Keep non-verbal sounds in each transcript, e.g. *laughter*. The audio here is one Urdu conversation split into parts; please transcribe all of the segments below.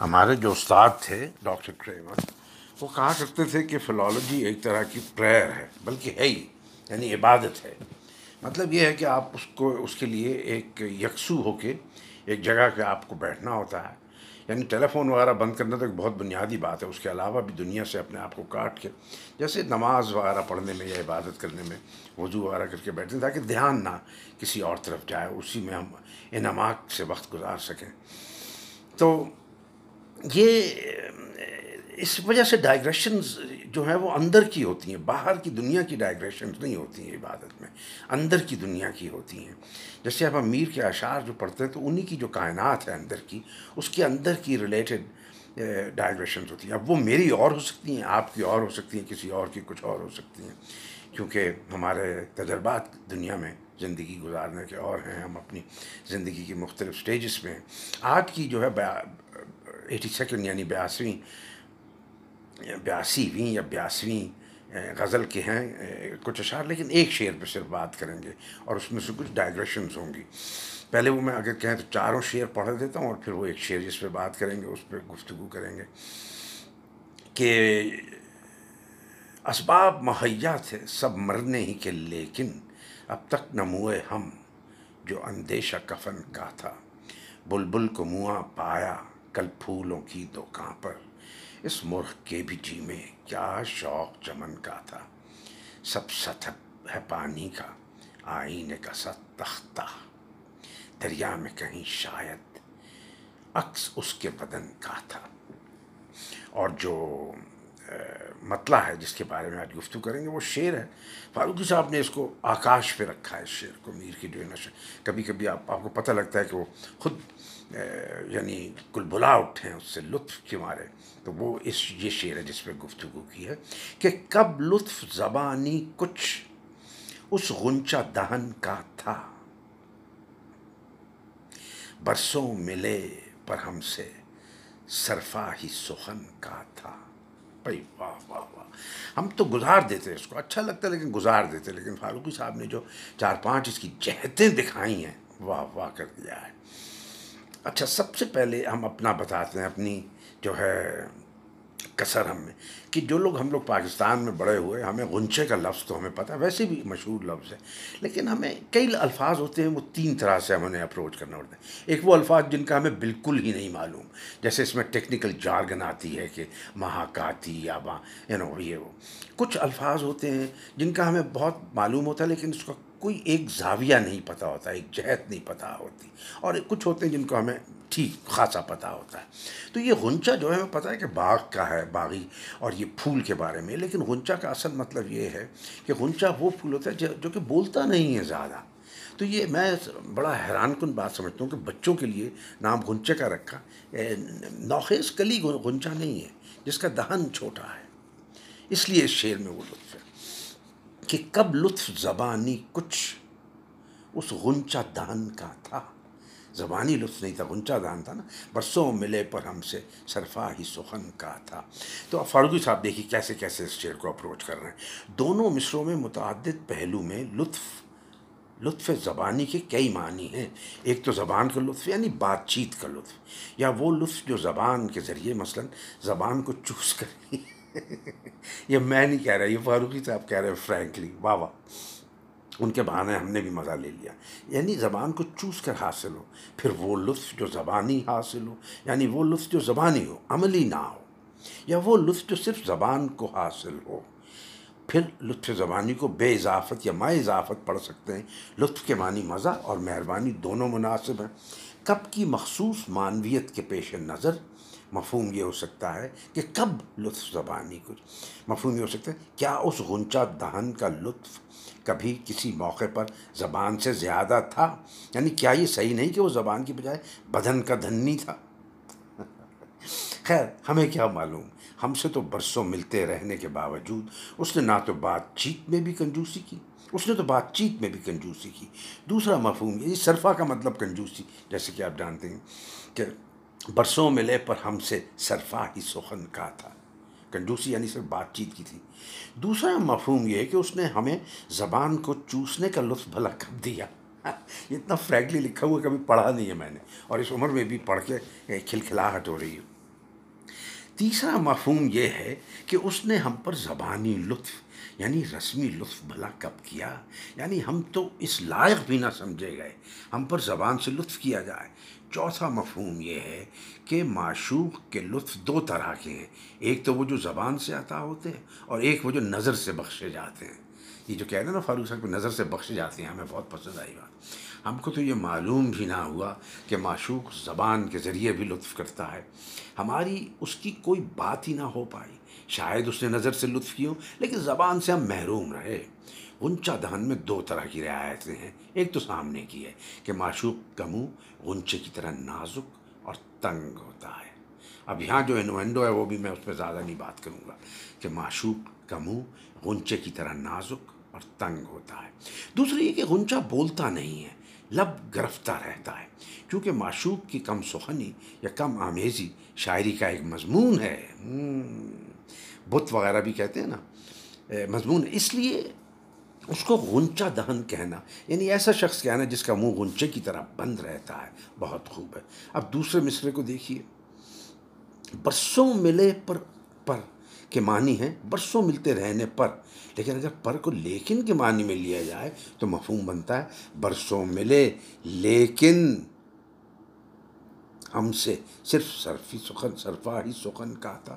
ہمارے جو استاد تھے، ڈاکٹر کریمر، وہ کہا کرتے تھے کہ فلالوجی ایک طرح کی پریئر ہے، بلکہ ہے ہی یعنی عبادت ہے۔ مطلب یہ ہے کہ آپ اس کو، اس کے لیے ایک یکسو ہو کے ایک جگہ پہ آپ کو بیٹھنا ہوتا ہے۔ یعنی ٹیلی فون وغیرہ بند کرنا تو ایک بہت بنیادی بات ہے، اس کے علاوہ بھی دنیا سے اپنے آپ کو کاٹ کے، جیسے نماز وغیرہ پڑھنے میں یا عبادت کرنے میں وضو وغیرہ کر کے بیٹھیں تاکہ دھیان نہ کسی اور طرف جائے، اسی میں ہم انعامات سے وقت گزار سکیں۔ تو یہ، اس وجہ سے ڈائگریشنز جو ہیں وہ اندر کی ہوتی ہیں، باہر کی دنیا کی ڈائگریشنز نہیں ہوتی ہیں عبادت میں، اندر کی دنیا کی ہوتی ہیں۔ جیسے اب ہم کے اشعار جو پڑھتے ہیں تو انہی کی جو کائنات ہے اندر کی، اس کے اندر کی ریلیٹڈ ڈائگریشنز ہوتی ہیں۔ اب وہ میری اور ہو سکتی ہیں، آپ کی اور ہو سکتی ہیں، کسی اور کی کچھ اور ہو سکتی ہیں۔ کیونکہ ہمارے تجربات دنیا میں زندگی گزارنے کے اور ہیں، ہم اپنی زندگی کی مختلف سٹیجز میں ہیں۔ آج کی جو ہے ایٹی سیکنڈ یعنی بیاسویں بیاسیویں، یا بیاسویں غزل کے ہیں کچھ اشعار، لیکن ایک شعر پہ صرف بات کریں گے اور اس میں سے کچھ ڈائگریشنز ہوں گی۔ پہلے وہ میں اگر کہیں تو چاروں شعر پڑھ دیتا ہوں اور پھر وہ ایک شعر جس پہ بات کریں گے، اس پہ گفتگو کریں گے۔ کہ اسباب مہیا تھے سب مرنے ہی کے، لیکن اب تک نموئے ہم جو اندیشہ کفن کا تھا۔ بلبل کو منہ پایا۔ کل پھولوں کی دکان پر۔ اس مرغ کے بھی جی میں کیا شوق چمن کا تھا۔ سب ستھب ہے پانی کا آئینے کا ست تختہ۔ دریا میں کہیں شاید عکس اس کے بدن کا تھا۔ اور جو مطلع ہے جس کے بارے میں آج گفتگو کریں گے، وہ شعر ہے۔ فاروقی جی صاحب نے اس کو آکاش پہ رکھا ہے، اس شعر کو، میر کی جو ہے نشر کبھی کبھی آپ آپ کو پتہ لگتا ہے کہ وہ خود یعنی کل بلا اٹھے ہیں، اس سے لطف کے مارے۔ تو وہ اس، یہ شعر ہے جس پہ گفتگو کی ہے کہ کب لطف زبانی کچھ اس غنچہ دہن کا تھا۔ برسوں ملے پر ہم سے صرفہ ہی سخن کا تھا۔ بھائی واہ واہ واہ۔ ہم تو گزار دیتے اس کو۔ اچھا لگتا ہے لیکن گزار دیتے لیکن فاروقی صاحب نے جو چار پانچ اس کی جہتیں دکھائی ہیں، واہ واہ کر دیا ہے۔ اچھا سب سے پہلے ہم اپنا بتاتے ہیں، اپنی جو ہے کثر ہم میں، کہ جو لوگ ہم لوگ پاکستان میں بڑے ہوئے، ہمیں غنچے کا لفظ تو ہمیں پتہ ہے ویسے بھی مشہور لفظ ہے، لیکن ہمیں کئی الفاظ ہوتے ہیں، وہ تین طرح سے ہم اپروچ کرنا پڑتا ہے۔ ایک وہ الفاظ جن کا ہمیں بالکل ہی نہیں معلوم، جیسے اس میں ٹیکنیکل جارگن آتی ہے کہ مہاکاتی یا یو نو یہ وہ۔ کچھ الفاظ ہوتے ہیں جن کا ہمیں بہت معلوم ہوتا ہے، لیکن اس کا کوئی ایک زاویہ نہیں پتہ ہوتا، ایک جہت نہیں پتہ ہوتی۔ اور کچھ ہوتے ہیں جن کو ہمیں ٹھیک، خاصا پتہ ہوتا ہے۔ تو یہ غنچہ جو ہے، ہمیں پتہ ہے کہ باغ کا ہے، باغی، اور یہ پھول کے بارے میں۔ لیکن غنچہ کا اصل مطلب یہ ہے کہ غنچہ وہ پھول ہوتا ہے جو کہ بولتا نہیں ہے زیادہ۔ تو یہ میں بڑا حیران کن بات سمجھتا ہوں کہ بچوں کے لیے نام غنچے کا رکھا نوخیز کلی غنچہ نہیں ہے، جس کا دہن چھوٹا ہے۔ اس لیے اس شعر میں وہ لطف ہے۔ کہ کب لطف زبانی کچھ اس غنچہ دہن کا تھا۔ زبانی لطف نہیں تھا، غنچہ دہن تھا نا۔ برسوں ملے پر ہم سے صرفہ ہی سخن کا تھا۔ تو اب فاروقی صاحب دیکھیے کیسے کیسے اس شعر کو اپروچ کر رہے ہیں۔ دونوں مصروں میں متعدد پہلو میں لطف لطف زبانی کے کئی معنی ہیں۔ ایک تو زبان کا لطف یعنی بات چیت کا لطف، یا وہ لطف جو زبان کے ذریعے مثلا زبان کو چوس کر یہ میں نہیں کہہ رہا، یہ فاروقی صاحب کہہ رہے ہیں فرینکلی واہ واہ۔ ان کے بہانے ہم نے بھی مزہ لے لیا۔ یعنی زبان کو چوس کر حاصل ہو، پھر وہ لطف جو زبانی حاصل ہو یعنی وہ لطف جو زبانی ہو، عملی نہ ہو، یا وہ لطف جو صرف زبان کو حاصل ہو۔ پھر لطف زبانی کو بے اضافت یا ما اضافت پڑھ سکتے ہیں۔ لطف کے معنی مزہ اور مہربانی دونوں مناسب ہیں۔ کب کی مخصوص معنویت کے پیش نظر مفہوم یہ ہو سکتا ہے کہ کب لطف زبانی کچھ مفہوم یہ ہو سکتا ہے، کیا اس غنچہ دہن کا لطف کبھی کسی موقع پر زبان سے زیادہ تھا؟ یعنی کیا یہ صحیح نہیں کہ وہ زبان کی بجائے بدن کا دھنی تھا؟ *laughs* خیر، ہمیں کیا معلوم؟ ہم سے تو برسوں ملتے رہنے کے باوجود اس نے نہ تو بات چیت میں بھی کنجوسی کی، اس نے تو بات چیت میں بھی کنجوسی کی۔ دوسرا مفہوم یہ صرفہ کا مطلب کنجوسی، جیسے کہ آپ جانتے ہیں کہ برسوں ملے پر ہم سے صرفہ ہی سخن کا تھا۔ کنجوسی یعنی صرف بات چیت کی تھی۔ دوسرا مفہوم یہ ہے کہ اس نے ہمیں زبان کو چوسنے کا لطف بھلا کب دیا۔ *laughs* اتنا فریکلی لکھا ہوا کبھی پڑھا نہیں ہے میں نے۔ اور اس عمر میں بھی پڑھ کے کھلکھلاہٹ ہو رہی ہے۔ تیسرا مفہوم یہ ہے کہ اس نے ہم پر زبانی لطف یعنی رسمی لطف بھلا کب کیا؟ یعنی ہم تو اس لائق بھی نہ سمجھے گئے، ہم پر زبان سے لطف کیا جائے۔ چوتھا مفہوم یہ ہے کہ معشوق کے لطف دو طرح کے ہیں۔ ایک تو وہ جو زبان سے عطا ہوتے ہیں اور ایک وہ جو نظر سے بخشے جاتے ہیں۔ یہ جو کہہ رہے ہیں نا فاروق صاحب نظر سے بخشے جاتے ہیں، ہمیں بہت پسند آئی بات۔ ہم کو تو یہ معلوم بھی نہ ہوا کہ معشوق زبان کے ذریعے بھی لطف کرتا ہے۔ ہماری اس کی کوئی بات ہی نہ ہو پائی۔ شاید اس نے نظر سے لطف کی ہو لیکن زبان سے ہم محروم رہے۔ غنچہ دہن میں دو طرح کی رعایتیں ہیں۔ ایک تو سامنے کی ہے کہ معشوق کا منہ غنچے کی طرح نازک اور تنگ ہوتا ہے۔ اب یہاں جو انوینڈو ہے وہ بھی میں اس پہ زیادہ نہیں بات کروں گا کہ معشوق کا منہ غنچے کی طرح نازک اور تنگ ہوتا ہے۔ دوسری یہ کہ غنچہ بولتا نہیں ہے، لب گرفتہ رہتا ہے۔ کیونکہ معشوق کی کم سخنی یا کم آمیزی شاعری کا ایک مضمون ہے۔ بت وغیرہ بھی کہتے ہیں نا۔ مضمون۔ اس لیے اس کو غنچہ دہن کہنا یعنی ایسا شخص کہنا جس کا منہ غنچے کی طرح بند رہتا ہے، بہت خوب ہے۔ اب دوسرے مصرے کو دیکھیے۔ برسوں ملے پر پر کے معنی ہیں برسوں ملتے رہنے پر۔ لیکن اگر پر کو لیکن کے معنی میں لیا جائے تو مفہوم بنتا ہے برسوں ملے، لیکن ہم سے صرف صرفی سخن صرفا ہی سخن کا تھا۔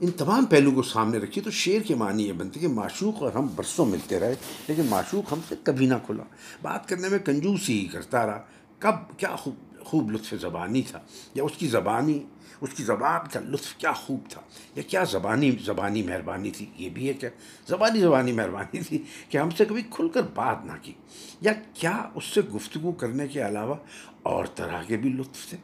ان تمام پہلو کو سامنے رکھیے تو شعر کے معنی یہ بنتے کہ معشوق اور ہم برسوں ملتے رہے، لیکن معشوق ہم سے کبھی نہ کھلا۔ بات کرنے میں کنجوسی ہی کرتا رہا۔ کب، کیا خوب۔ خوب لطف زبانی تھا، یا اس کی زبانی، اس کی زبان کا لطف کیا خوب تھا، یا کیا زبانی زبانی مہربانی تھی، یہ بھی ہے کیا زبانی زبانی مہربانی تھی کہ ہم سے کبھی کھل کر بات نہ کی، یا کیا اس سے گفتگو کرنے کے علاوہ اور طرح کے بھی لطف تھے؟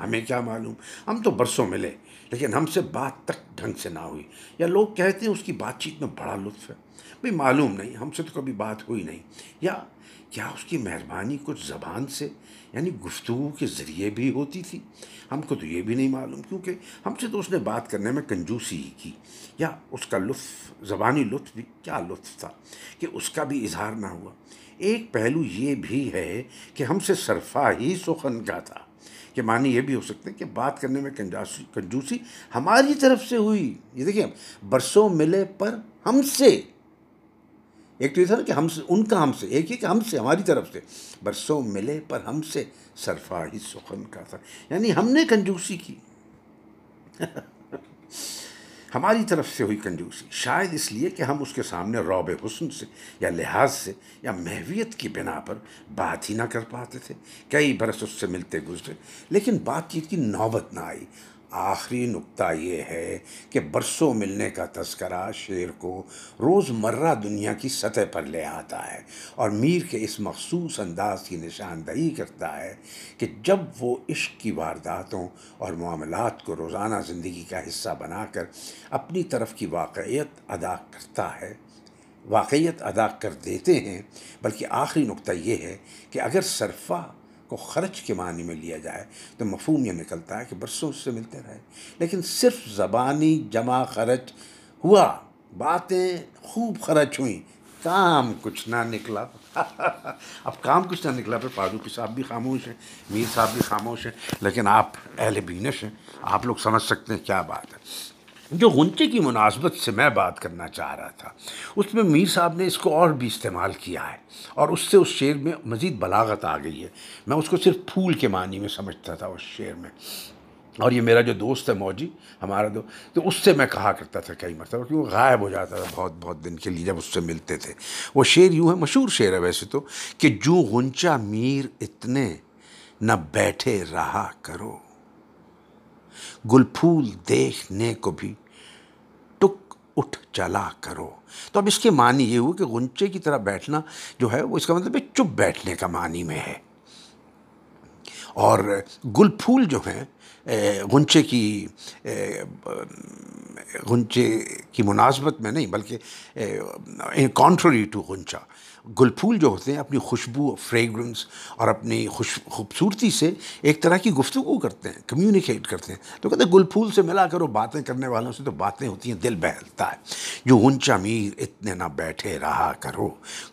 ہمیں کیا معلوم؟ ہم تو برسوں ملے، لیکن ہم سے بات تک ڈھنگ سے نہ ہوئی۔ یا لوگ کہتے ہیں اس کی بات چیت میں بڑا لطف ہے۔ بھئی معلوم نہیں، ہم سے تو کبھی بات ہوئی نہیں۔ یا کیا اس کی مہربانی کچھ زبان سے یعنی گفتگو کے ذریعے بھی ہوتی تھی؟ ہم کو تو یہ بھی نہیں معلوم، کیونکہ ہم سے تو اس نے بات کرنے میں کنجوسی ہی کی۔ یا اس کا لطف، زبانی لطف بھی، کیا لطف تھا کہ اس کا بھی اظہار نہ ہوا۔ ایک پہلو یہ بھی ہے کہ ہم سے صرفہ ہی سخن کا تھا۔ کہ معنی یہ بھی ہو سکتے ہیں کہ بات کرنے میں کنجاسی کنجوسی ہماری طرف سے ہوئی۔ یہ دیکھیں برسوں ملے پر ہم سے۔ ایک تو یہ تھا نا کہ ہم سے، ان کا ہم سے، ایک یہ کہ ہم سے، ہماری طرف سے۔ برسوں ملے پر ہم سے سرفاہی سخن کا تھا۔ یعنی ہم نے کنجوسی کی۔ *laughs* ہماری طرف سے ہوئی کنجوسی، شاید اس لیے کہ ہم اس کے سامنے روب حسن سے یا لحاظ سے یا محویت کی بنا پر بات ہی نہ کر پاتے تھے۔ کئی برس اس سے ملتے گزرے، لیکن بات چیت کی نوبت نہ آئی۔ آخری نقطہ یہ ہے کہ برسوں ملنے کا تذکرہ شعر کو روز مرہ دنیا کی سطح پر لے آتا ہے اور میر کے اس مخصوص انداز کی نشاندہی کرتا ہے کہ جب وہ عشق کی وارداتوں اور معاملات کو روزانہ زندگی کا حصہ بنا کر اپنی طرف کی واقعیت ادا کرتا ہے، واقعیت ادا کر دیتے ہیں، بلکہ آخری نقطہ یہ ہے کہ اگر صرفہ کو خرچ کے معنی میں لیا جائے تو مفہوم یہ نکلتا ہے کہ برسوں اس سے ملتے رہے۔ لیکن صرف زبانی جمع خرچ ہوا، باتیں خوب خرچ ہوئیں، کام کچھ نہ نکلا۔ *laughs* اب کام کچھ نہ نکلا، پھر فاروقی صاحب بھی خاموش ہیں، میر صاحب بھی خاموش ہیں، لیکن آپ اہل بینش ہیں، آپ لوگ سمجھ سکتے ہیں کیا بات ہے۔ جو غنچے کی مناسبت سے میں بات کرنا چاہ رہا تھا، اس میں میر صاحب نے اس کو اور بھی استعمال کیا ہے اور اس سے اس شعر میں مزید بلاغت آ گئی ہے۔ میں اس کو صرف پھول کے معنی میں سمجھتا تھا اس شعر میں۔ اور یہ میرا جو دوست ہے موجی، ہمارا دو، تو اس سے میں کہا کرتا تھا کئی مرتبہ کیوں غائب ہو جاتا تھا بہت بہت دن کے لیے جب اس سے ملتے تھے۔ وہ شعر یوں ہے، مشہور شعر ہے ویسے تو، کہ جو غنچہ میر اتنے نہ بیٹھے رہا کرو۔ گل پھول دیکھنے کو بھی ٹک اٹھ چلا کرو۔ تو اب اس کے معنی یہ ہوئے کہ غنچے کی طرح بیٹھنا جو ہے وہ اس کا مطلب چپ بیٹھنے کا معنی میں ہے۔ اور گل پھول جو ہیں غنچے کی غنچے کی مناسبت میں نہیں، بلکہ کانٹروری ٹو غنچہ، گل پھول جو ہوتے ہیں، اپنی خوشبو فریگرنس اور اپنی خوش، خوبصورتی سے ایک طرح کی گفتگو کرتے ہیں کمیونیکیٹ کرتے ہیں۔ تو کہتے ہیں، گل پھول سے ملا کرو، باتیں کرنے والوں سے تو باتیں ہوتی ہیں، دل بہلتا ہے۔ جو اونچا میر اتنے نہ بیٹھے رہا کرو،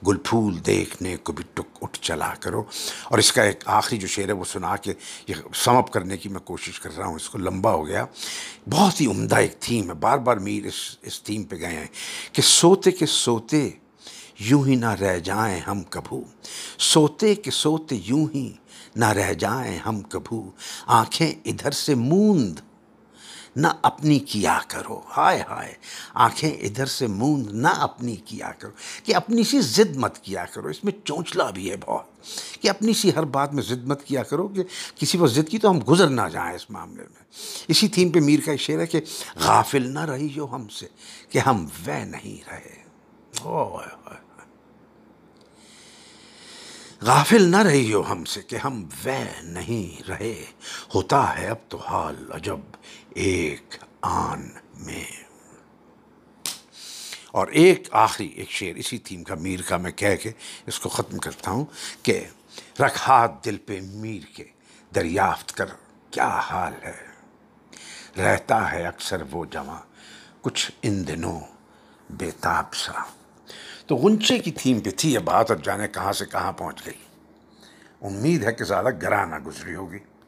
گل پھول دیکھنے کو بھی ٹک اٹھ چلا کرو۔ اور اس کا ایک آخری جو شعر ہے، وہ سنا کے یہ سم اپ کرنے کی میں کوشش کر رہا ہوں، اس کو لمبا ہو گیا۔ بہت ہی عمدہ ایک تھیم ہے۔ بار بار میر اس اس تھیم پہ گئے ہیں کہ سوتے کے سوتے یوں ہی نہ رہ جائیں ہم کبھو۔ سوتے کے سوتے یوں ہی نہ رہ جائیں ہم کبھو۔ آنکھیں ادھر سے موند نہ اپنی کیا کرو۔ ہائے ہائے، آنکھیں ادھر سے موند نہ اپنی کیا کرو۔ کہ اپنی سی ضد مت کیا کرو۔ اس میں چونچلا بھی ہے بہت۔ کہ اپنی سی ہر بات میں ضد مت کیا کرو کہ کسی پر ضد کی تو ہم گزر نہ جائیں اس معاملے میں۔ اسی تھیم پہ میر کا شعر ہے کہ غافل نہ رہی ہو ہم سے کہ ہم وہ نہیں رہے۔ غافل نہ رہی ہو ہم سے کہ ہم وہ نہیں رہے۔ ہوتا ہے اب تو حال عجب۔ ایک آن میں۔ اور ایک آخری ایک شعر، اسی تھیم کا، میر کا میں کہہ کے اس کو ختم کرتا ہوں کہ رکھ ہاتھ دل پہ میر کے دریافت کر، کیا حال ہے؟ رہتا ہے اکثر وہ جمع، کچھ ان دنوں بےتاب سا۔ تو غنچے کی تھیم پہ تھی یہ بات، اب جانے کہاں سے کہاں پہنچ گئی۔ امید ہے کہ زیادہ گرا نہ گزری ہوگی۔